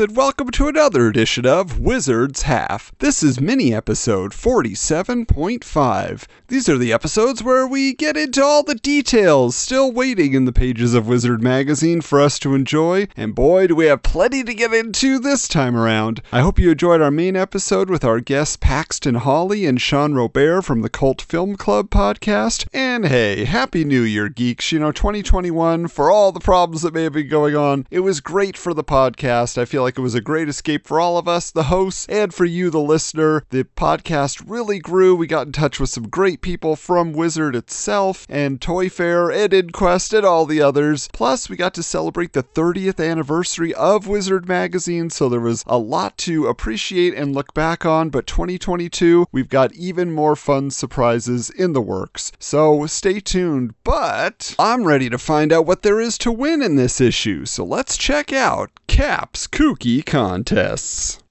And welcome to another edition of Wizard's Half. This is mini episode 47.5. These are the episodes where we get into all the details still waiting in the pages of Wizard Magazine for us to enjoy, and boy, do we have plenty to get into this time around. I hope you enjoyed our main episode with our guests Paxton Hawley and Sean Robert from the Cult Film Club podcast. And hey, Happy New Year, geeks. You know, 2021, for all the problems that may have been going on, it was great for the podcast. I feel like it was a great escape for all of us, the hosts, and for you, the listener. The podcast really grew. We got in touch with some great people from Wizard itself, and Toy Fair, and InQuest, and all the others. Plus, we got to celebrate the 30th anniversary of Wizard Magazine, so there was a lot to appreciate and look back on. But 2022, we've got even more fun surprises in the works. So stay tuned. But I'm ready to find out what there is to win in this issue, so let's check out Cap's Kooky Contests.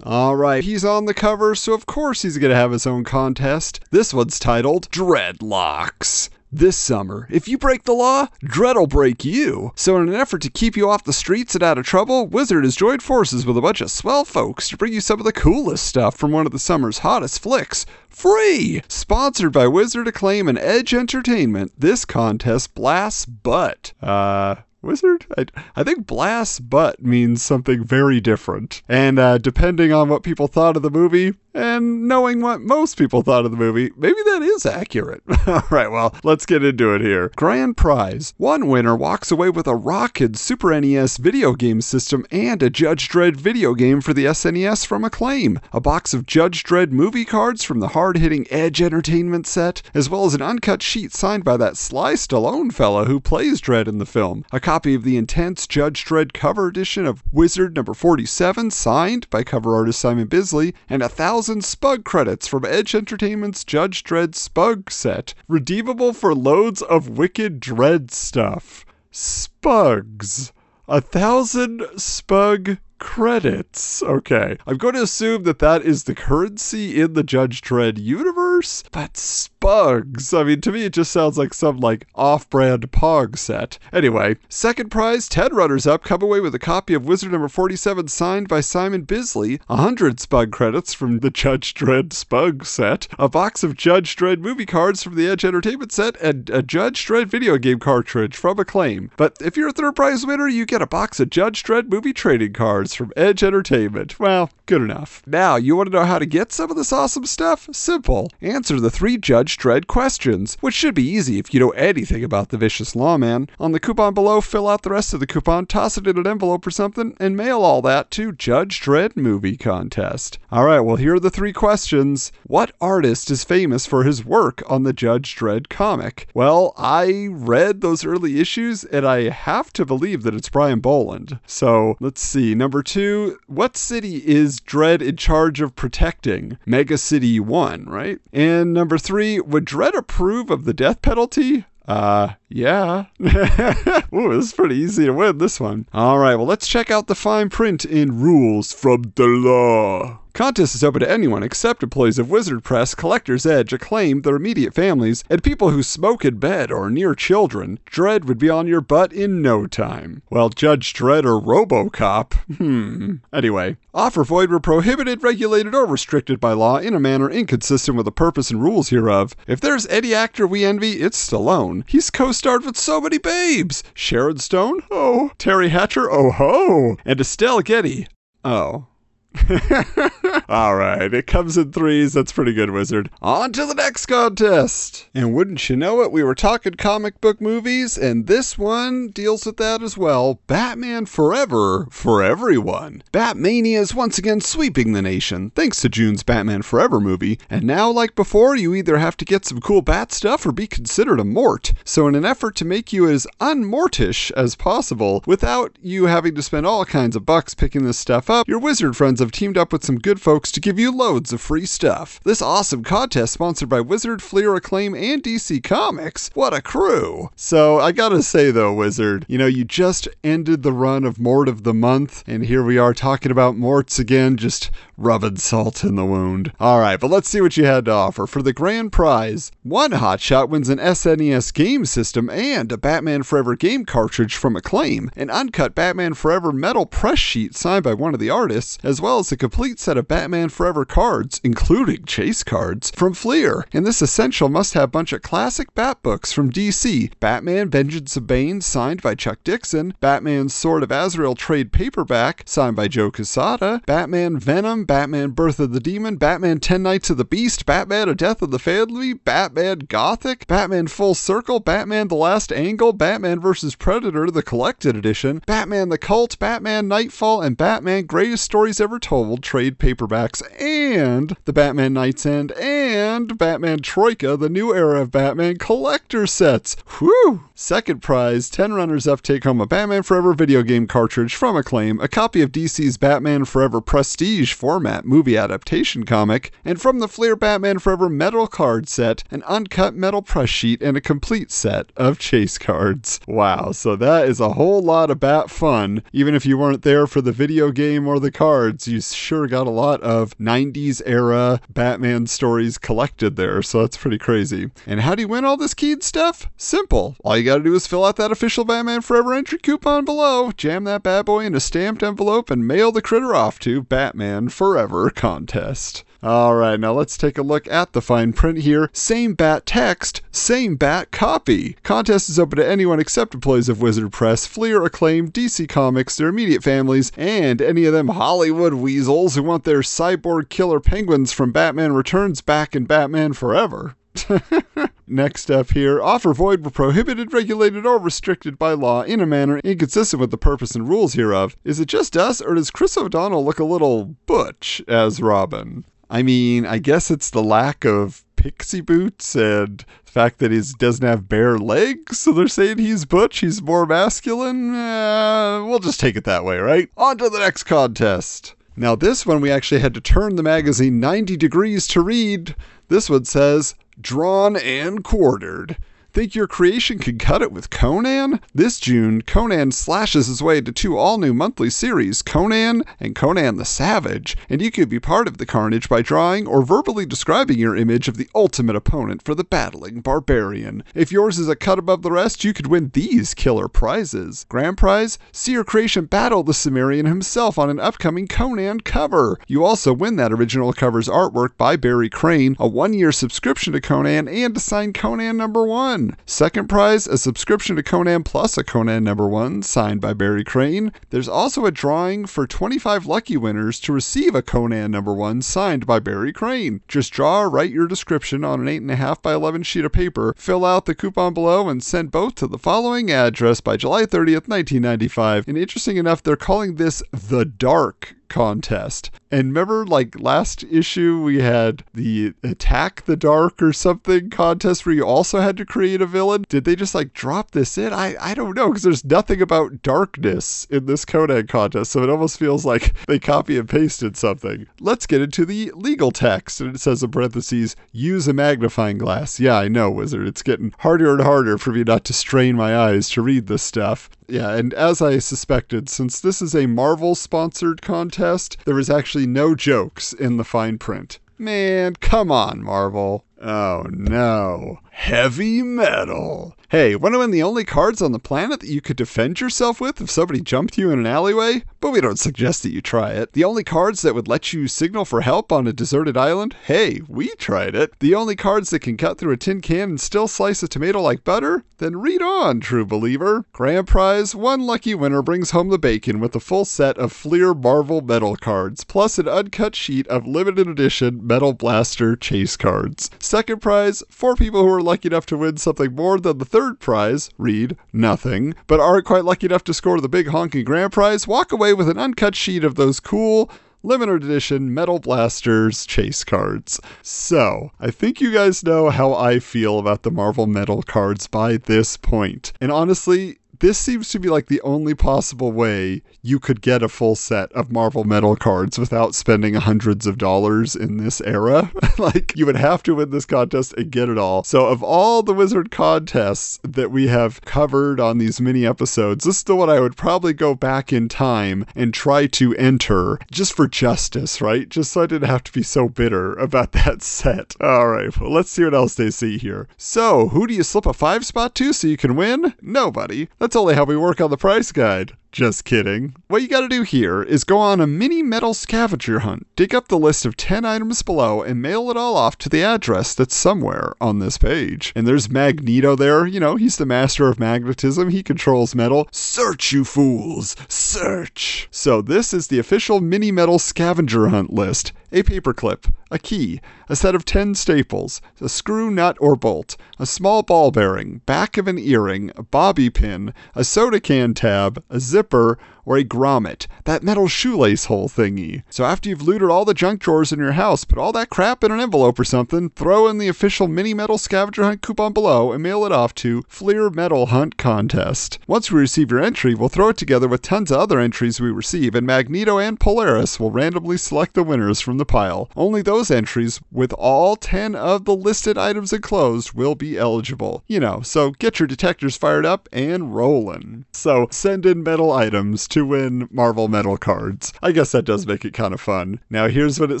All right, he's on the cover, so of course he's going to have his own contest. This one's titled Dreadlocks. This summer, if you break the law, Dredd'll break you. So, in an effort to keep you off the streets and out of trouble, Wizard has joined forces with a bunch of swell folks to bring you some of the coolest stuff from one of the summer's hottest flicks. Free! Sponsored by Wizard Acclaim and Edge Entertainment, this contest blasts butt. Uh, Wizard? I, I think blast butt means something very different. And uh, depending on what people thought of the movie, and knowing what most people thought of the movie, maybe that is accurate. All right, well, let's get into it here. Grand prize. One winner walks away with a rockin' Super NES video game system and a Judge Dredd video game for the SNES from Acclaim. A box of Judge Dredd movie cards from the hard-hitting Edge Entertainment set, as well as an uncut sheet signed by that Sly Stallone fella who plays Dredd in the film. A copy of the intense Judge Dredd cover edition of Wizard number 47 signed by cover artist Simon Bisley, and a thousand thousand Spug credits from Edge Entertainment's Judge Dredd Spug set, redeemable for loads of wicked Dredd stuff. Spugs. A thousand Spug credits. Okay. I'm going to assume that that is the currency in the Judge Dredd universe, but Spugs. I mean, to me, it just sounds like some like off-brand Pog set. Anyway, second prize, 10 runners up come away with a copy of Wizard number 47 signed by Simon Bisley, 100 Spug credits from the Judge Dredd Spug set, a box of Judge Dredd movie cards from the Edge Entertainment set, and a Judge Dredd video game cartridge from Acclaim. But if you're a third prize winner, you get a box of Judge Dredd movie trading cards from Edge Entertainment. Well, good enough. Now, you want to know how to get some of this awesome stuff? Simple. Answer the three Judge Dredd questions, which should be easy if you know anything about the vicious lawman. On the coupon below, fill out the rest of the coupon, toss it in an envelope or something, and mail all that to Judge Dredd Movie Contest. All right, well, here are the three questions. What artist is famous for his work on the Judge Dredd comic? Well, I read those early issues, and I have to believe that it's Brian Bolland. So let's see. Number two, what city is Dredd in charge of protecting? Mega City 1, right? And number three, would Dredd approve of the death penalty? Uh, yeah. Ooh, this is pretty easy to win this one. All right, well, let's check out the fine print in Rules from the Law. Contest is open to anyone except employees of Wizard Press, Collector's Edge, Acclaim, their immediate families, and people who smoke in bed or near children. Dredd would be on your butt in no time. Well, Judge Dredd or Robocop? Hmm. Anyway, offer void were prohibited, regulated, or restricted by law in a manner inconsistent with the purpose and rules hereof. If there's any actor we envy, it's Stallone. He's co-starred with so many babes. Sharon Stone? Oh. Teri Hatcher? Oh ho. And Estelle Getty? Oh. All right, it comes in threes. That's pretty good, Wizard. On to the next contest. And wouldn't you know it, we were talking comic book movies, and this one deals with that as well. Batman Forever for everyone. Batmania is once again sweeping the nation, thanks to June's Batman Forever movie. And now, like before, you either have to get some cool bat stuff or be considered a mort. So, in an effort to make you as unmortish as possible, without you having to spend all kinds of bucks picking this stuff up, your wizard friends have teamed up with some good folks to give you loads of free stuff. This awesome contest sponsored by Wizard, Fleer, Acclaim, and DC Comics. What a crew! So I gotta say though, Wizard, you know, you just ended the run of Mort of the Month, and here we are talking about Morts again, just rubbing salt in the wound. Alright, but let's see what you had to offer. For the grand prize, one hotshot wins an SNES game system and a Batman Forever game cartridge from Acclaim, an uncut Batman Forever metal press sheet signed by one of the artists, as well as a complete set of Batman Forever cards, including chase cards, from Fleer. And this essential must have bunch of classic Bat books from DC Batman Vengeance of Bane, signed by Chuck Dixon, Batman Sword of Azrael trade paperback, signed by Joe Quesada, Batman Venom, Batman Birth of the Demon, Batman 10 Nights of the Beast, Batman A Death of the Family, Batman Gothic, Batman Full Circle, Batman The Last Angel, Batman vs. Predator, the collected edition, Batman the Cult, Batman Knightfall, and Batman Greatest Stories Ever Told trade paperbacks, and the Batman Night's End, and Batman Troika, the new era of Batman collector sets. Whew! Second prize 10 runners up take home a Batman Forever video game cartridge from Acclaim, a copy of DC's Batman Forever Prestige format movie adaptation comic, and from the Fleer Batman Forever metal card set, an uncut metal press sheet, and a complete set of chase cards. Wow, so that is a whole lot of bat fun. Even if you weren't there for the video game or the cards, you sure got a lot of 90s era Batman stories collected there, so that's pretty crazy. And how do you win all this keyed stuff? Simple. All you gotta do is fill out that official Batman Forever entry coupon below, jam that bad boy in a stamped envelope, and mail the critter off to Batman Forever Contest. All right, now let's take a look at the fine print here. Same bat text, same bat copy. Contest is open to anyone except employees of Wizard Press, Fleer, Acclaim, DC Comics, their immediate families, and any of them Hollywood weasels who want their cyborg killer penguins from Batman Returns back in Batman Forever. Next up here, offer void were prohibited, regulated, or restricted by law in a manner inconsistent with the purpose and rules hereof. Is it just us, or does Chris O'Donnell look a little butch as Robin? I mean, I guess it's the lack of pixie boots and the fact that he doesn't have bare legs, so they're saying he's butch, he's more masculine. Uh, we'll just take it that way, right? On to the next contest. Now, this one we actually had to turn the magazine 90 degrees to read. This one says, drawn and quartered. Think your creation could cut it with Conan? This June, Conan slashes his way to two all new monthly series, Conan and Conan the Savage, and you could be part of the carnage by drawing or verbally describing your image of the ultimate opponent for the battling barbarian. If yours is a cut above the rest, you could win these killer prizes. Grand prize? See your creation battle the Cimmerian himself on an upcoming Conan cover. You also win that original cover's artwork by Barry Crane, a one year subscription to Conan, and a signed Conan number one. Second prize, a subscription to Conan plus a Conan number one signed by Barry Crane. There's also a drawing for 25 lucky winners to receive a Conan number one signed by Barry Crane. Just draw or write your description on an 8.5 by 11 sheet of paper, fill out the coupon below, and send both to the following address by July 30th, 1995. And interesting enough, they're calling this the Dark contest. And remember, like last issue, we had the Attack the Dark or something contest where you also had to create a villain. Did they just like drop this in? I, I don't know because there's nothing about darkness in this Conan contest, so it almost feels like they copy and pasted something. Let's get into the legal text. And it says in parentheses, use a magnifying glass. Yeah, I know, Wizard. It's getting harder and harder for me not to strain my eyes to read this stuff. Yeah, and as I suspected, since this is a Marvel sponsored contest, there is actually no jokes in the fine print. Man, come on, Marvel. Oh no. Heavy metal. Hey, to win the only cards on the planet that you could defend yourself with if somebody jumped you in an alleyway? But we don't suggest that you try it. The only cards that would let you signal for help on a deserted island? Hey, we tried it. The only cards that can cut through a tin can and still slice a tomato like butter? Then read on, true believer. Grand prize, one lucky winner brings home the bacon with a full set of Fleer Marvel metal cards, plus an uncut sheet of limited edition Metal Blaster chase cards. Second prize, four people who are lucky enough to win something more than the third prize, read nothing, but aren't quite lucky enough to score the big honking grand prize, walk away with an uncut sheet of those cool limited edition Metal Blasters chase cards. So, I think you guys know how I feel about the Marvel Metal cards by this point. And honestly, this seems to be like the only possible way you could get a full set of Marvel Metal cards without spending hundreds of dollars in this era. like, you would have to win this contest and get it all. So, of all the Wizard contests that we have covered on these mini episodes, this is the one I would probably go back in time and try to enter just for justice, right? Just so I didn't have to be so bitter about that set. All right, well, let's see what else they see here. So, who do you slip a five spot to so you can win? Nobody. That's only how we work on the price guide. Just kidding. What you gotta do here is go on a mini metal scavenger hunt, dig up the list of 10 items below, and mail it all off to the address that's somewhere on this page. And there's Magneto there, you know, he's the master of magnetism, he controls metal. Search, you fools! Search! So, this is the official mini metal scavenger hunt list a paperclip, a key, a set of 10 staples, a screw, nut, or bolt, a small ball bearing, back of an earring, a bobby pin, a soda can tab, a zipper, or a grommet, that metal shoelace hole thingy. So after you've looted all the junk drawers in your house, put all that crap in an envelope or something, throw in the official mini metal scavenger hunt coupon below, and mail it off to Fleer Metal Hunt Contest. Once we receive your entry, we'll throw it together with tons of other entries we receive, and Magneto and Polaris will randomly select the winners from the pile. Only those entries with all 10 of the listed items enclosed will be eligible. You know, so get your detectors fired up and rolling. So send in metal items to win Marvel Metal cards. I guess that does make it kind of fun. Now, here's what it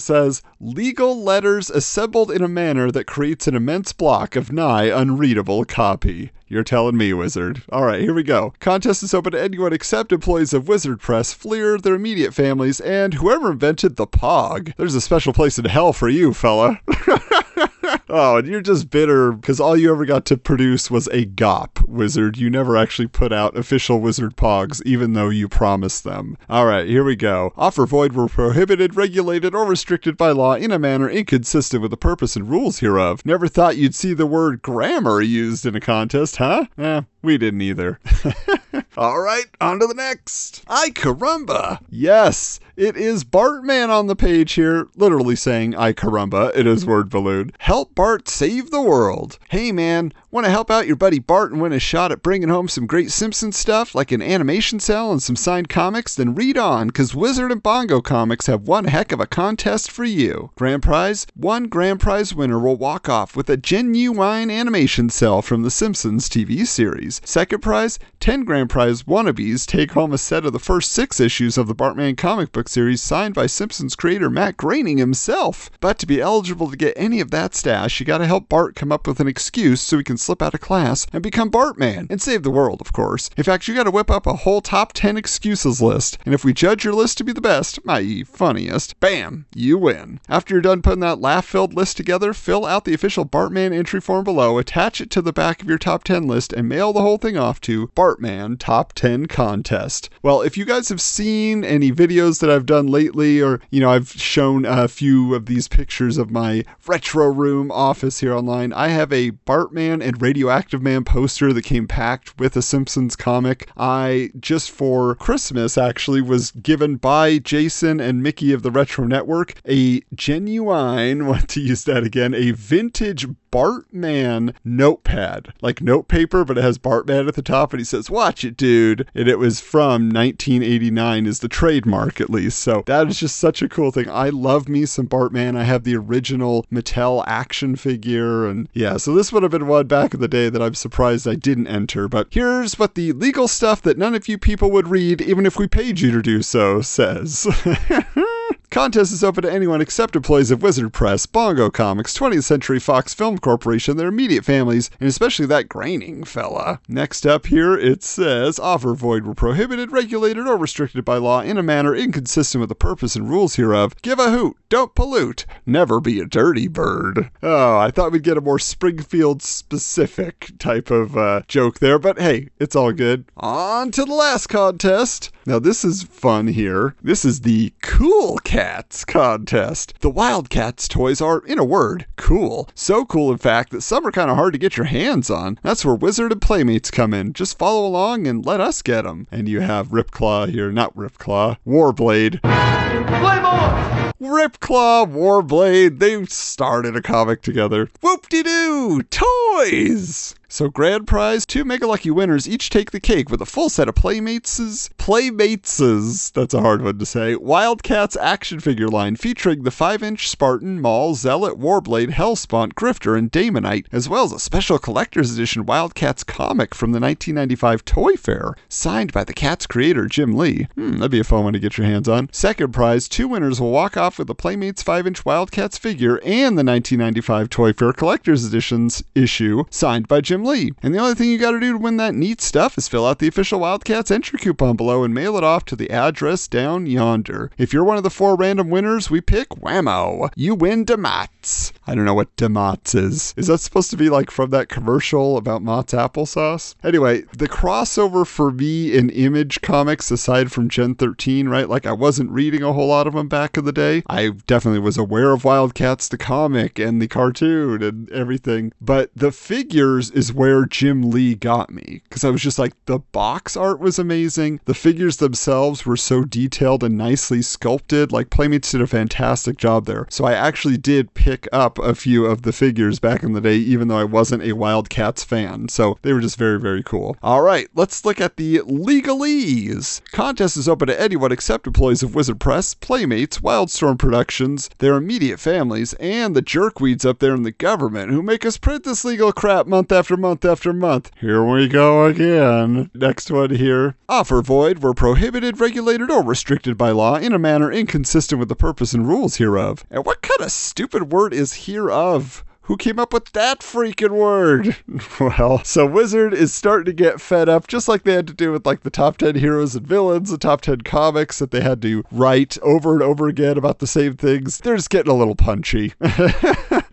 says Legal letters assembled in a manner that creates an immense block of nigh unreadable copy. You're telling me, Wizard. All right, here we go. Contest is open to anyone except employees of Wizard Press, Fleer, their immediate families, and whoever invented the POG. There's a special place in hell for you, fella. oh, and you're just bitter because all you ever got to produce was a GOP, Wizard. You never actually put out official Wizard Pogs, even though you promised them. All right, here we go. Offer void were prohibited, regulated, or restricted by law in a manner inconsistent with the purpose and rules hereof. Never thought you'd see the word grammar used in a contest, huh? Eh, we didn't either. All right, on to the next. I caramba. Yes, it is Bartman on the page here, literally saying I caramba. It is word balloon. Help Bart save the world. Hey man, want to help out your buddy Bart and win a shot at bringing home some great Simpsons stuff like an animation cell and some signed comics? Then read on, because Wizard and Bongo Comics have one heck of a contest for you. Grand prize? One grand prize winner will walk off with a genuine animation cell from the Simpsons TV series. Second prize? 10 grand prize wannabes take home a set of the first six issues of the Bartman comic book series signed by Simpsons creator Matt Groening himself. But to be eligible to get any of that stash, you gotta help Bart come up with an excuse so he can slip out of class and become Bartman and save the world, of course. In fact, you gotta whip up a whole top 10 excuses list, and if we judge your list to be the best, i.e., funniest, bam, you win. After you're done putting that laugh filled list together, fill out the official Bartman entry form below, attach it to the back of your top 10 list, and mail the whole thing off to Bartman Top 10 Contest. Well, if you guys have seen any videos that I've done lately, or, you know, I've shown a few of these pictures of my retro room office here online, I have a Bartman and Radioactive Man poster that came packed with a Simpsons comic. I, just for Christmas, actually was given by Jason and Mickey of the Retro Network a genuine, want to use that again, a vintage Bartman notepad, like note paper, but it has Bartman at the top, and he says, "Watch it, dude." And it was from 1989, is the trademark at least. So that is just such a cool thing. I love me some Bartman. I have the original Mattel action figure, and yeah, so this would have been one back in the day that I'm surprised I didn't enter. But here's what the legal stuff that none of you people would read, even if we paid you to do so, says. Contest is open to anyone except employees of Wizard Press, Bongo Comics, 20th Century Fox Film Corporation, their immediate families, and especially that Groening fella. Next up here, it says offer void were prohibited, regulated, or restricted by law in a manner inconsistent with the purpose and rules hereof. Give a hoot, don't pollute, never be a dirty bird. Oh, I thought we'd get a more Springfield specific type of uh, joke there, but hey, it's all good. On to the last contest. Now, this is fun here. This is the Cool Cats contest. The Wildcats toys are, in a word, cool. So cool, in fact, that some are kind of hard to get your hands on. That's where Wizard and Playmates come in. Just follow along and let us get them. And you have Ripclaw here, not Ripclaw, Warblade. Ripclaw, Warblade, they started a comic together. Whoop-de-doo! Toys! So grand prize, two Mega Lucky winners each take the cake with a full set of Playmates' Playmates' that's a hard one to say, Wildcats action figure line featuring the 5-inch Spartan, Maul, Zealot, Warblade, Helspont, Grifter, and Daemonite, as well as a special collector's edition Wildcats comic from the 1995 Toy Fair, signed by the Cats creator Jim Lee. Hmm, that'd be a fun one to get your hands on. Second prize, two winners will walk off with a Playmates 5-inch Wildcats figure and the 1995 Toy Fair collector's editions issue, signed by Jim Lee. And the only thing you got to do to win that neat stuff is fill out the official Wildcats entry coupon below and mail it off to the address down yonder. If you're one of the four random winners we pick, whammo, you win Demats. I don't know what Demats is. Is that supposed to be like from that commercial about Mott's applesauce? Anyway, the crossover for me in Image comics, aside from Gen 13, right? Like I wasn't reading a whole lot of them back in the day. I definitely was aware of Wildcats, the comic, and the cartoon and everything. But the figures is where Jim Lee got me because I was just like, the box art was amazing. The figures themselves were so detailed and nicely sculpted. Like, Playmates did a fantastic job there. So I actually did pick up a few of the figures back in the day, even though I wasn't a Wildcats fan. So they were just very, very cool. All right, let's look at the legalese. Contest is open to anyone except employees of Wizard Press, Playmates, Wildstorm Productions, their immediate families, and the jerkweeds up there in the government who make us print this legal crap month after month after month. Here we go again. Next one here. Offer void were prohibited, regulated, or restricted by law in a manner inconsistent with the purpose and rules hereof. And what kind of stupid word is hereof? Who came up with that freaking word? well, so Wizard is starting to get fed up, just like they had to do with like the top 10 heroes and villains, the top 10 comics that they had to write over and over again about the same things. They're just getting a little punchy.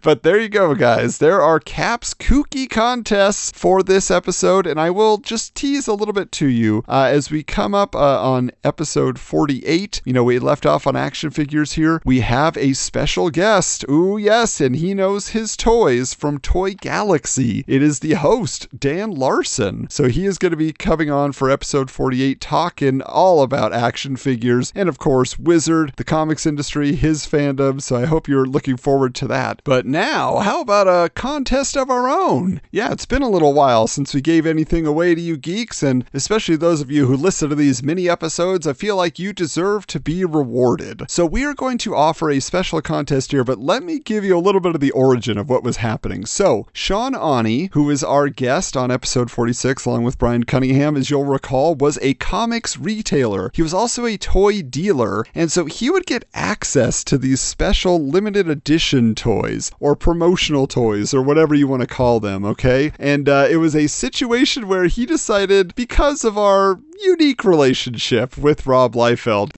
but there you go, guys. There are Caps kooky contests for this episode, and I will just tease a little bit to you uh, as we come up uh, on episode 48. You know, we left off on action figures here. We have a special guest. Ooh, yes, and he knows his toys from Toy Galaxy. It is the host, Dan Larson. So he is going to be coming on for episode 48, talking all about action figures and, of course, Wizard, the comics industry, his fandom. So I hope you're looking forward to that. But now, how about a contest of our own? Yeah, it's been a little while since we gave anything away to you geeks, and especially those of you who listen to these mini episodes, I feel like you deserve to be rewarded. So we are going to offer a special contest here, but let me give you a little bit of the origin of what was happening. So, Sean Ani, who is our guest on episode 46, along with Brian Cunningham, as you'll recall, was a comics retailer. He was also a toy dealer, and so he would get access to these special limited edition toys or promotional toys or whatever you want to call them, okay? And uh, it was a situation where he decided, because of our unique relationship with Rob Liefeld,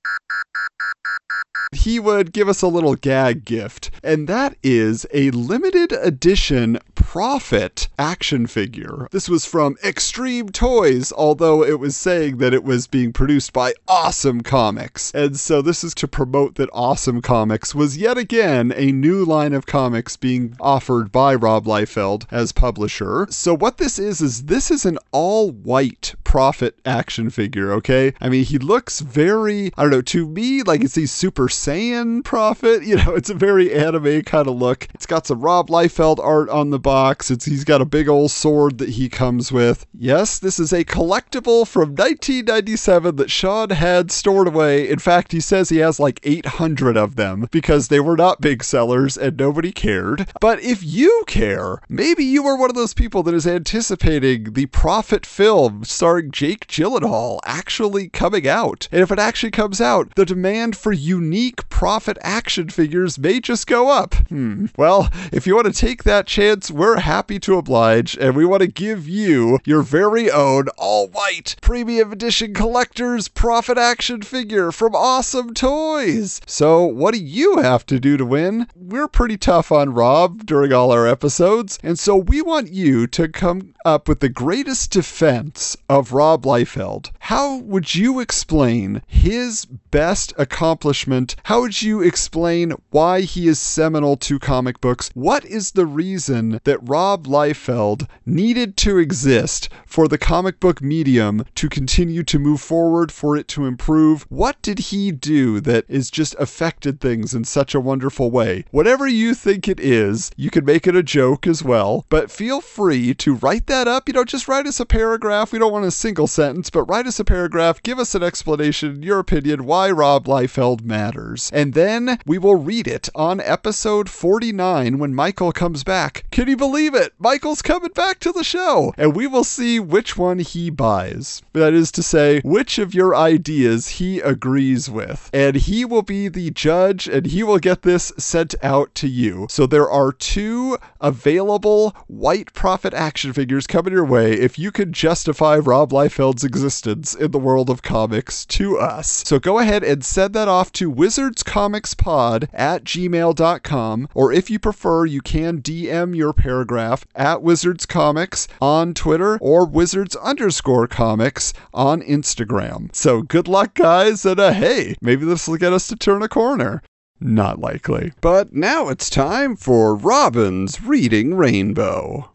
he would give us a little gag gift, and that is a limited edition Prophet action figure. This was from Extreme Toys, although it was saying that it was being produced by Awesome Comics. And so this is to promote that Awesome Comics was yet again a new line of comics being offered by Rob Liefeld as publisher. So what this is is this is an all white Prophet action figure, okay? I mean, he looks very, I don't know, to me like it's a Super Saiyan Prophet. You know, it's a very anime kind of look. It's got some Rob Liefeld art on the box. It's he's got a big old sword that he comes with. Yes, this is a collectible from 1997 that Sean had stored away. In fact, he says he has like 800 of them because they were not big sellers and nobody cared. But if you care, maybe you are one of those people that is anticipating the Prophet film starring Jake Gyllenhaal actually coming out. And if it actually comes out, the demand for unique Prophet action figures may just go up. Hmm. Well, if you want to take that chance, we're happy to oblige, and we want to give you your very own all white premium edition collector's Prophet action figure from Awesome Toys. So, what do you have to do to win? We're pretty tough on Rob during all our episodes, and so we want you to come up with the greatest defense of Rob Liefeld. How would you explain his best accomplishment? How would you explain why he is seminal to comic books? What is the reason that Rob Liefeld needed to exist for the comic book medium to continue to move forward, for it to improve? What did he do that has just affected things in such a wonderful way? Whatever you think it is, you can make it a joke as well, but feel free to write that up. You know, just write us a paragraph. We don't want a single sentence, but write us a paragraph. Give us an explanation, in your opinion, why Rob Liefeld matters. And then we will read it on episode 49 when Michael comes back. Can you believe it? Michael's coming back to the show. And we will see which one he buys. That is to say, which of your ideas he agrees with. And he will be the judge and he will get this sent out to you. So there are two available white Prophet action figures coming your way if you can justify Rob Liefeld's existence in the world of comics to us. So go ahead and send that off to wizardscomicspod at gmail.com, or if you prefer, you can DM your paragraph at Wizards Comics on Twitter or Wizards underscore comics on Instagram. So good luck, guys, and uh, hey, maybe this will get us to turn a corner. Not likely. But now it's time for Robin's Reading Rainbow.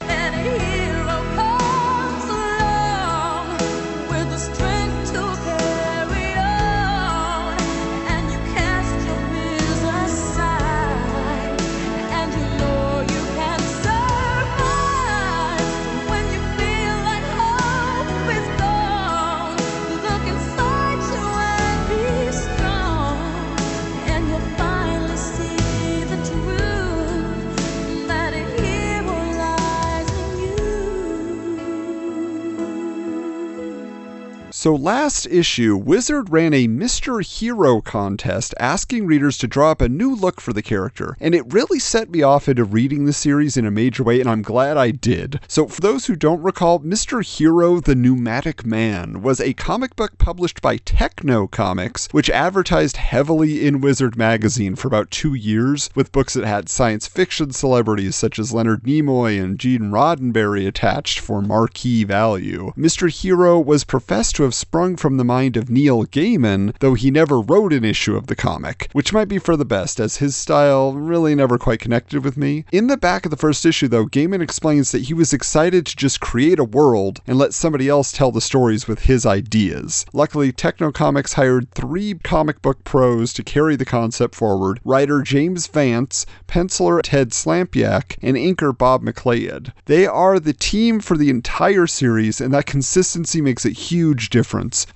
So, last issue, Wizard ran a Mr. Hero contest asking readers to draw up a new look for the character, and it really set me off into reading the series in a major way, and I'm glad I did. So, for those who don't recall, Mr. Hero the Newmatic Man was a comic book published by Tekno Comix, which advertised heavily in Wizard magazine for about two years, with books that had science fiction celebrities such as Leonard Nimoy and Gene Roddenberry attached for marquee value. Mr. Hero was professed to have sprung from the mind of Neil Gaiman, though he never wrote an issue of the comic, which might be for the best, as his style really never quite connected with me. In the back of the first issue, though, Gaiman explains that he was excited to just create a world and let somebody else tell the stories with his ideas. Luckily, Tekno Comix hired three comic book pros to carry the concept forward writer James Vance, penciler Ted Slampyak, and inker Bob McLeod. They are the team for the entire series, and that consistency makes a huge difference.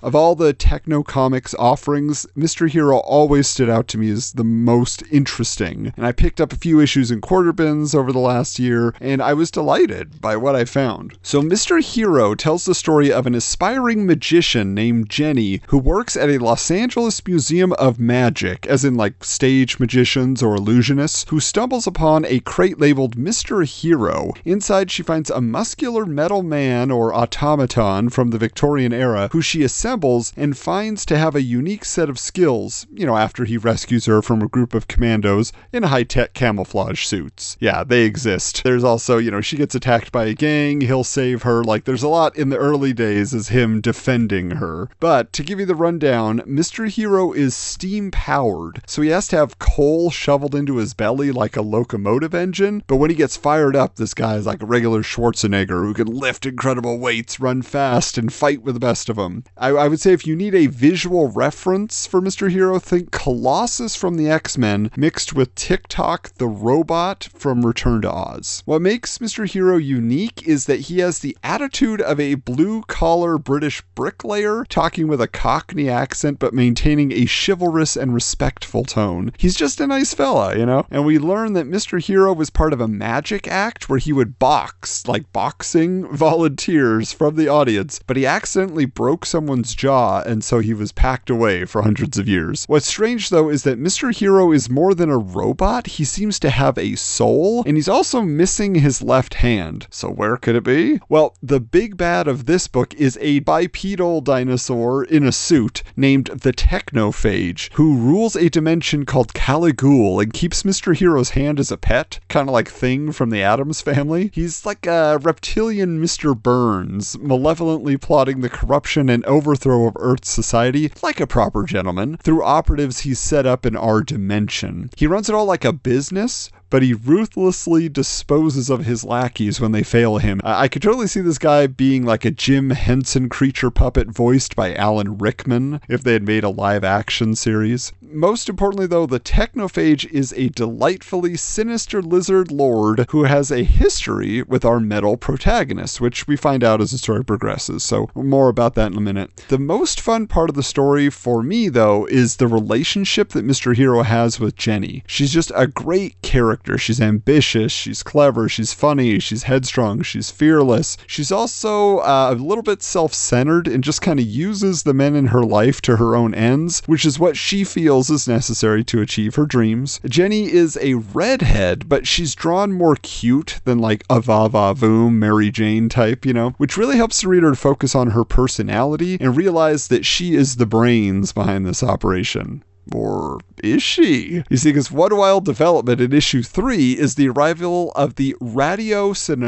Of all the Tekno Comix offerings, Mr. Hero always stood out to me as the most interesting. And I picked up a few issues in quarter bins over the last year, and I was delighted by what I found. So, Mr. Hero tells the story of an aspiring magician named Jenny who works at a Los Angeles Museum of Magic, as in like stage magicians or illusionists, who stumbles upon a crate labeled Mr. Hero. Inside, she finds a muscular metal man or automaton from the Victorian era who she assembles and finds to have a unique set of skills, you know, after he rescues her from a group of commandos in high tech camouflage suits. Yeah, they exist. There's also, you know, she gets attacked by a gang, he'll save her. Like, there's a lot in the early days as him defending her. But to give you the rundown, Mr. Hero is steam powered, so he has to have coal shoveled into his belly like a locomotive engine. But when he gets fired up, this guy is like a regular Schwarzenegger who can lift incredible weights, run fast, and fight with the best of them. Um, I, I would say if you need a visual reference for Mr. Hero, think Colossus from the X Men mixed with Tik-Tok the robot from Return to Oz. What makes Mr. Hero unique is that he has the attitude of a blue collar British bricklayer, talking with a Cockney accent but maintaining a chivalrous and respectful tone. He's just a nice fella, you know? And we learn that Mr. Hero was part of a magic act where he would box, like boxing volunteers from the audience, but he accidentally broke broke someone's jaw, and so he was packed away for hundreds of years. What's strange, though, is that Mr. Hero is more than a robot. He seems to have a soul, and he's also missing his left hand. So, where could it be? Well, the big bad of this book is a bipedal dinosaur in a suit named the Technophage, who rules a dimension called Caligul and keeps Mr. Hero's hand as a pet, kind of like Thing from the Addams family. He's like a reptilian Mr. Burns, malevolently plotting the corruption and overthrow of Earth's society like a proper gentleman through operatives he's set up in our dimension. He runs it all like a business, but he ruthlessly disposes of his lackeys when they fail him. I, I could totally see this guy being like a Jim Henson creature puppet voiced by Alan Rickman if they had made a live action series. Most importantly, though, the Technophage is a delightfully sinister lizard lord who has a history with our metal protagonist, which we find out as the story progresses. So, more about that in a minute. The most fun part of the story for me, though, is the relationship that Mr. Hero has with Jenny. She's just a great character. She's ambitious, she's clever, she's funny, she's headstrong, she's fearless. She's also uh, a little bit self centered and just kind of uses the men in her life to her own ends, which is what she feels is necessary to achieve her dreams. Jenny is a redhead, but she's drawn more cute than like a va va voom Mary Jane type, you know, which really helps the reader to focus on her personality and realize that she is the brains behind this operation. Or is she? You see, because one wild development in issue three is the arrival of the ratiocin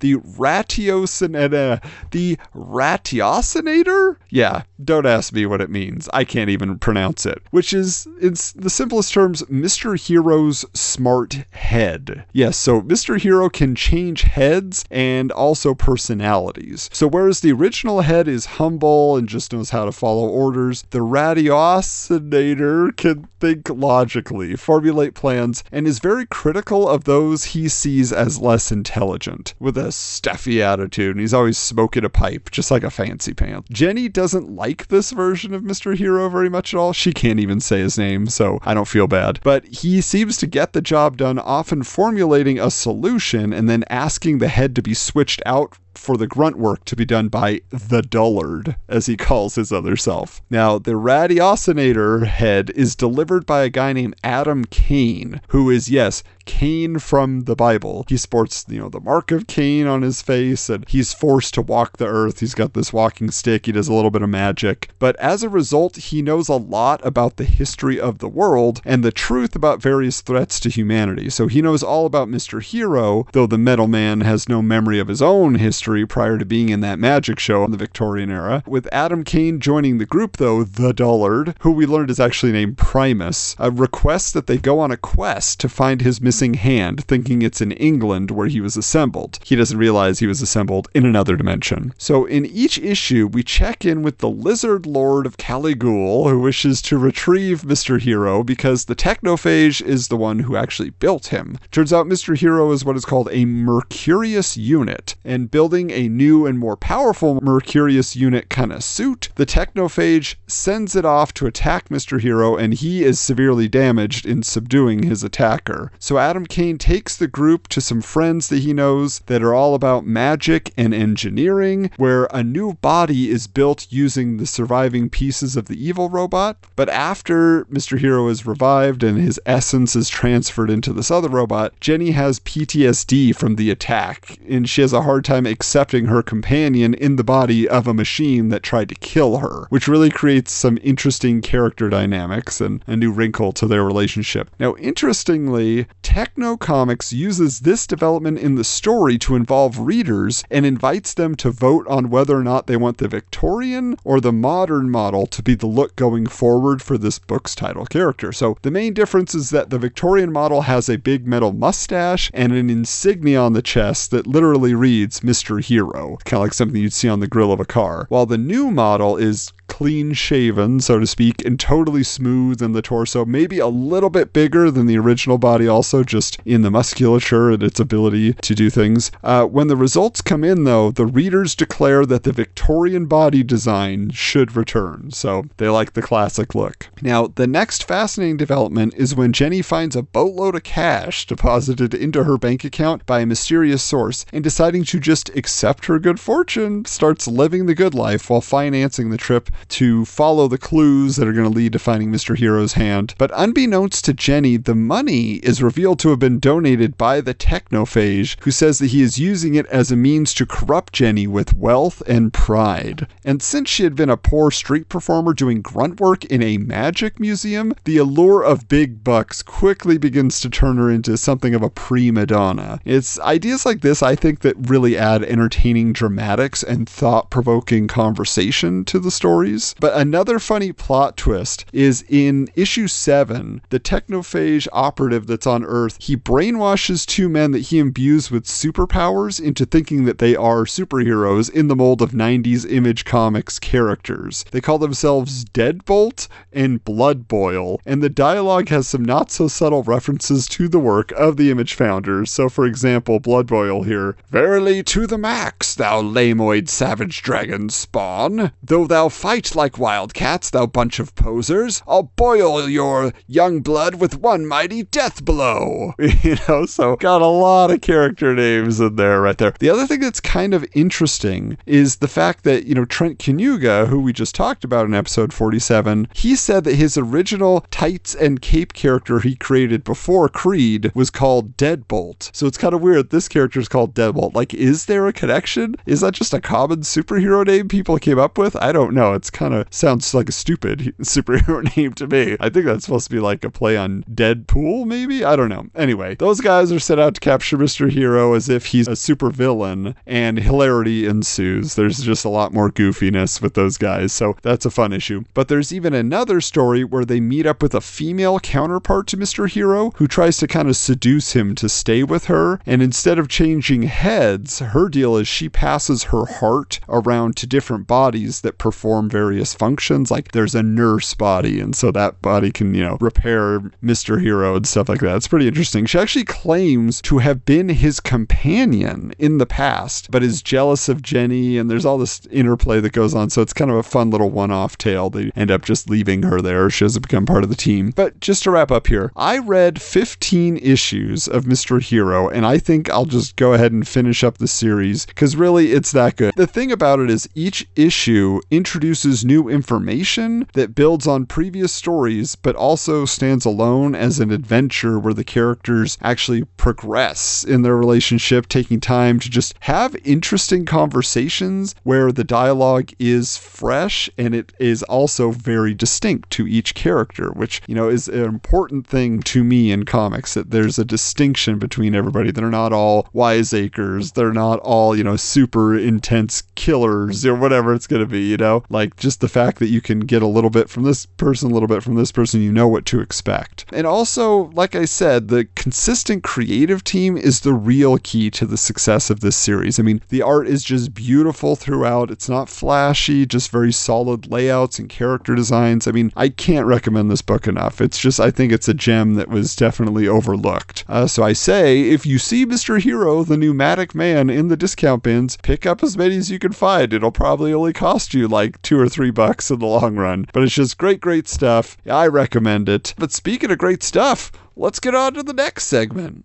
the ratiocin the ratiocinator? Yeah, don't ask me what it means. I can't even pronounce it. Which is, in the simplest terms, Mr. Hero's smart head. Yes, so Mr. Hero can change heads and also personalities. So whereas the original head is humble and just knows how to follow orders, the ratiocinator can think logically, formulate plans, and is very critical of those he sees as less intelligent, with a stuffy attitude, and he's always smoking a pipe, just like a fancy pants. Jenny doesn't like this version of Mr. Hero very much at all. She can't even say his name, so I don't feel bad. But he seems to get the job done, often formulating a solution and then asking the head to be switched out for the grunt work to be done by the dullard, as he calls his other self. Now, the ratiocinator head is delivered by a guy named Adam Kane, who is, yes, Cain from the Bible. He sports, you know, the mark of Cain on his face, and he's forced to walk the earth. He's got this walking stick. He does a little bit of magic. But as a result, he knows a lot about the history of the world and the truth about various threats to humanity. So he knows all about Mr. Hero, though the metal man has no memory of his own history prior to being in that magic show in the Victorian era. With Adam Kane joining the group, though, the Dullard, who we learned is actually named Primus, uh, requests that they go on a quest to find his missing hand, thinking it's in England where he was assembled. He doesn't realize he was assembled in another dimension. So in each issue, we check in with the Lizard Lord of Caligul, who wishes to retrieve Mr. Hero because the Technophage is the one who actually built him. Turns out Mr. Hero is what is called a Mercurius unit, and building a new and more powerful Mercurius unit kind of suit, the Technophage sends it off to attack Mr. Hero, and he is severely damaged in subduing his attacker. So Adam Kane takes the group to some friends that he knows that are all about magic and engineering, where a new body is built using the surviving pieces of the evil robot. But after Mr. Hero is revived and his essence is transferred into this other robot, Jenny has PTSD from the attack, and she has a hard time accepting her companion in the body of a machine that tried to kill her, which really creates some interesting character dynamics and a new wrinkle to their relationship. Now, interestingly, Tekno Comix uses this development in the story to involve readers and invites them to vote on whether or not they want the Victorian or the modern model to be the look going forward for this book's title character. So the main difference is that the Victorian model has a big metal mustache and an insignia on the chest that literally reads Mr. Hero, kind of like something you'd see on the grill of a car, while the new model is clean shaven, so to speak, and totally smooth in the torso, maybe a little bit bigger than the original body, also just in the musculature and its ability to do things. Uh, when the results come in, though, the readers declare that the Victorian body design should return. So they like the classic look. Now, the next fascinating development is when Jenny finds a boatload of cash deposited into her bank account by a mysterious source and deciding to just accept her good fortune, starts living the good life while financing the trip to follow the clues that are going to lead to finding Mr. Hero's hand. But unbeknownst to Jenny, the money is revealed to have been donated by the technophage, who says that he is using it as a means to corrupt Jenny with wealth and pride. And since she had been a poor street performer doing grunt work in a magic museum, the allure of big bucks quickly begins to turn her into something of a prima donna. It's ideas like this, I think, that really add entertaining dramatics and thought provoking conversation to the stories. But another funny plot twist is in issue 7, the technophage operative that's on Earth, he brainwashes two men that he imbues with superpowers into thinking that they are superheroes in the mold of 90s Image Comics characters. They call themselves Deadbolt and Bloodboil, and the dialogue has some not so subtle references to the work of the Image founders. So, for example, Bloodboil here Verily to the max, thou lamoid savage dragon spawn. Though thou fight like wildcats, thou bunch of posers, I'll boil your young blood with one mighty death blow. you know, so got a lot of character names in there right there. The other thing that's kind of interesting is the fact that, you know, Trent Kaniuga, who we just talked about in episode 47, he said that his original tights and cape character he created before Creed was called Deadbolt. So it's kind of weird. This character is called Deadbolt. Like, is there a connection? Is that just a common superhero name people came up with? I don't know. It's kind of sounds like a stupid superhero name to me. I think that's supposed to be like a play on Deadpool, maybe? I don't know. Anyway, those guys are set out to capture Mr. Hero as if he's a super villain, and hilarity ensues. There's just a lot more goofiness with those guys, so that's a fun issue. But there's even another story where they meet up with a female counterpart to Mr. Hero who tries to kind of seduce him to stay with her, and instead of changing heads, her deal is she passes her heart around to different bodies that perform various functions. Like there's a nurse body, and so that body can, you know, repair Mr. Hero and stuff like that. It's pretty interesting. She actually claims to have been his companion in the past, but is jealous of Jenny, and there's all this interplay that goes on. So it's kind of a fun little one off tale. They end up just leaving her there. She doesn't become part of the team. But just to wrap up here, I read 15 issues of Mr. Hero, and I think I'll just go ahead and finish up the series because really it's that good. The thing about it is each issue introduces new information that builds on previous stories, but also stands alone as an adventure where the characters actually progress in their relationship, taking time to just have interesting conversations where the dialogue is fresh and it is also very distinct to each character, which, you know, is an important thing to me in comics that there's a distinction between everybody. They're not all wiseacres, they're not all, you know, super intense killers or whatever it's going to be, you know? Like just the fact that you can get a little bit from this person, a little bit from this person, you know what to expect. And also, like I said, the consistent creative team is the real key to the success of this series. I mean, the art is just beautiful throughout. It's not flashy, just very solid layouts and character designs. I mean, I can't recommend this book enough. It's just, I think it's a gem that was definitely overlooked. Uh, so I say, if you see Mr. Hero, the Newmatic man, in the discount bins, pick up as many as you can find. It'll probably only cost you like two or three bucks in the long run. But it's just great, great stuff. I recommend it. But speaking of great stuff, let's get on to the next segment.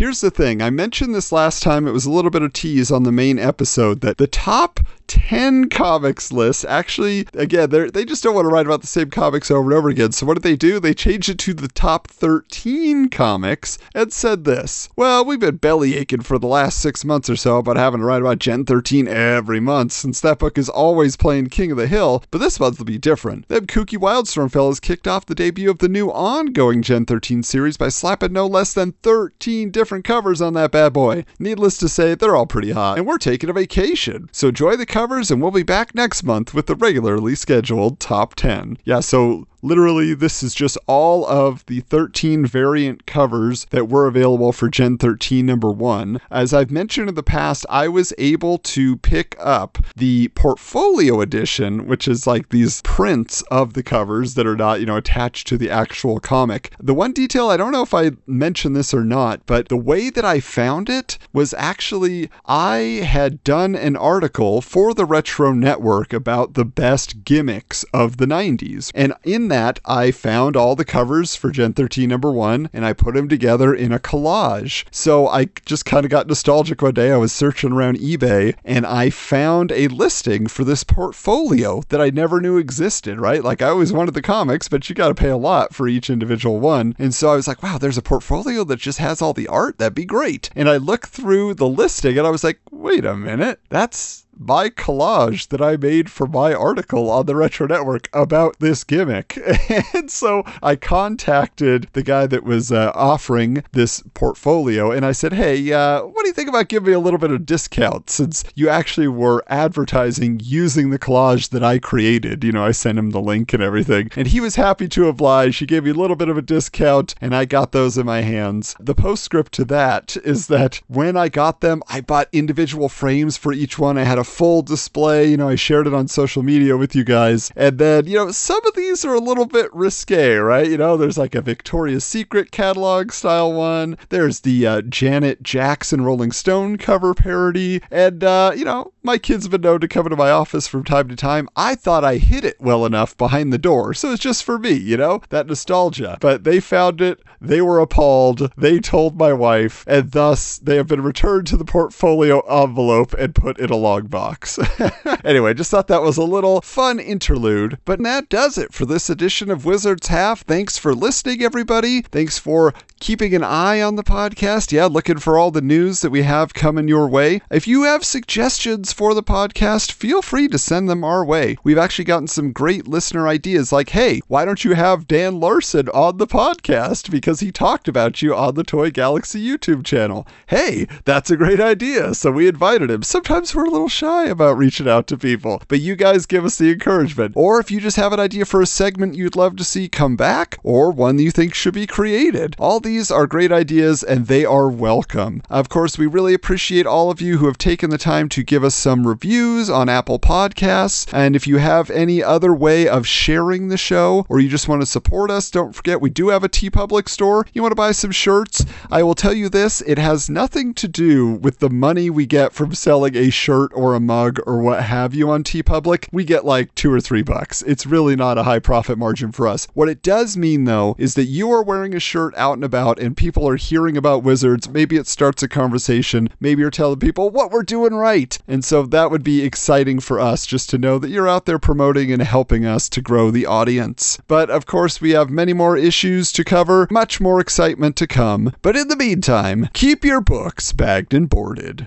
Here's the thing. I mentioned this last time. It was a little bit of tease on the main episode that the top 10 comics list actually, again, they just don't want to write about the same comics over and over again. So what did they do? They changed it to the top 13 comics and said this. Well, we've been belly aching for the last six months or so about having to write about Gen 13 every month since that book is always playing King of the Hill, but this month will be different. Them kooky Wildstorm fellas kicked off the debut of the new ongoing Gen 13 series by slapping no less than 13 different different covers on that bad boy. Needless to say, they're all pretty hot, and we're taking a vacation. So enjoy the covers, and we'll be back next month with the regularly scheduled top 10. Yeah, so Literally, this is just all of the 13 variant covers that were available for Gen 13 number one. As I've mentioned in the past, I was able to pick up the portfolio edition, which is like these prints of the covers that are not, you know, attached to the actual comic. The one detail, I don't know if I mentioned this or not, but the way that I found it was actually I had done an article for the Retro Network about the best gimmicks of the 90s. And in that, I found all the covers for Gen 13 number one and I put them together in a collage. So I just kind of got nostalgic one day. I was searching around eBay and I found a listing for this portfolio that I never knew existed, right? Like I always wanted the comics, but you got to pay a lot for each individual one. And so I was like, wow, there's a portfolio that just has all the art. That'd be great. And I looked through the listing and I was like, wait a minute, that's my collage that I made for my article on the Retro Network about this gimmick. And so I contacted the guy that was uh, offering this portfolio and I said, hey, uh, what do you think about giving me a little bit of discount since you actually were advertising using the collage that I created? You know, I sent him the link and everything. And he was happy to oblige. He gave me a little bit of a discount and I got those in my hands. The postscript to that is that when I got them, I bought individual frames for each one. I had a full display. You know, I shared it on social media with you guys. And then, you know, some of these are a little bit risque, right? You know, there's like a Victoria's Secret catalog style one. There's the uh, Janet Jackson Rolling Stone cover parody. And, uh, you know, my kids have been known to come into my office from time to time. I thought I hid it well enough behind the door. So it's just for me, you know, that nostalgia. But they found it. They were appalled. They told my wife. And thus, they have been returned to the portfolio envelope and put in a long box. anyway, just thought that was a little fun interlude. But that does it for this edition of Wizards Half. Thanks for listening, everybody. Thanks for keeping an eye on the podcast. Yeah, looking for all the news that we have coming your way. If you have suggestions for the podcast, feel free to send them our way. We've actually gotten some great listener ideas like, hey, why don't you have Dan Larson on the podcast because he talked about you on the Toy Galaxy YouTube channel? Hey, that's a great idea. So we invited him. Sometimes we're a little shy about reaching out to people, but you guys give us the encouragement. Or if you just have an idea for a segment you'd love to see come back, or one you think should be created, all these are great ideas and they are welcome. Of course, we really appreciate all of you who have taken the time to give us some reviews on Apple Podcasts. And if you have any other way of sharing the show or you just want to support us, don't forget we do have a TeePublic store. You want to buy some shirts? I will tell you this it has nothing to do with the money we get from selling a shirt or a mug or what have you on TeePublic. We get like two or three bucks. It's really not a high profit margin for us. What it does mean though is that you are wearing a shirt out and about and people are hearing about wizards. Maybe it starts a conversation. Maybe you're telling people what we're doing right. And so that would be exciting for us just to know that you're out there promoting and helping us to grow the audience. But of course, we have many more issues to cover, much more excitement to come. But in the meantime, keep your books bagged and boarded.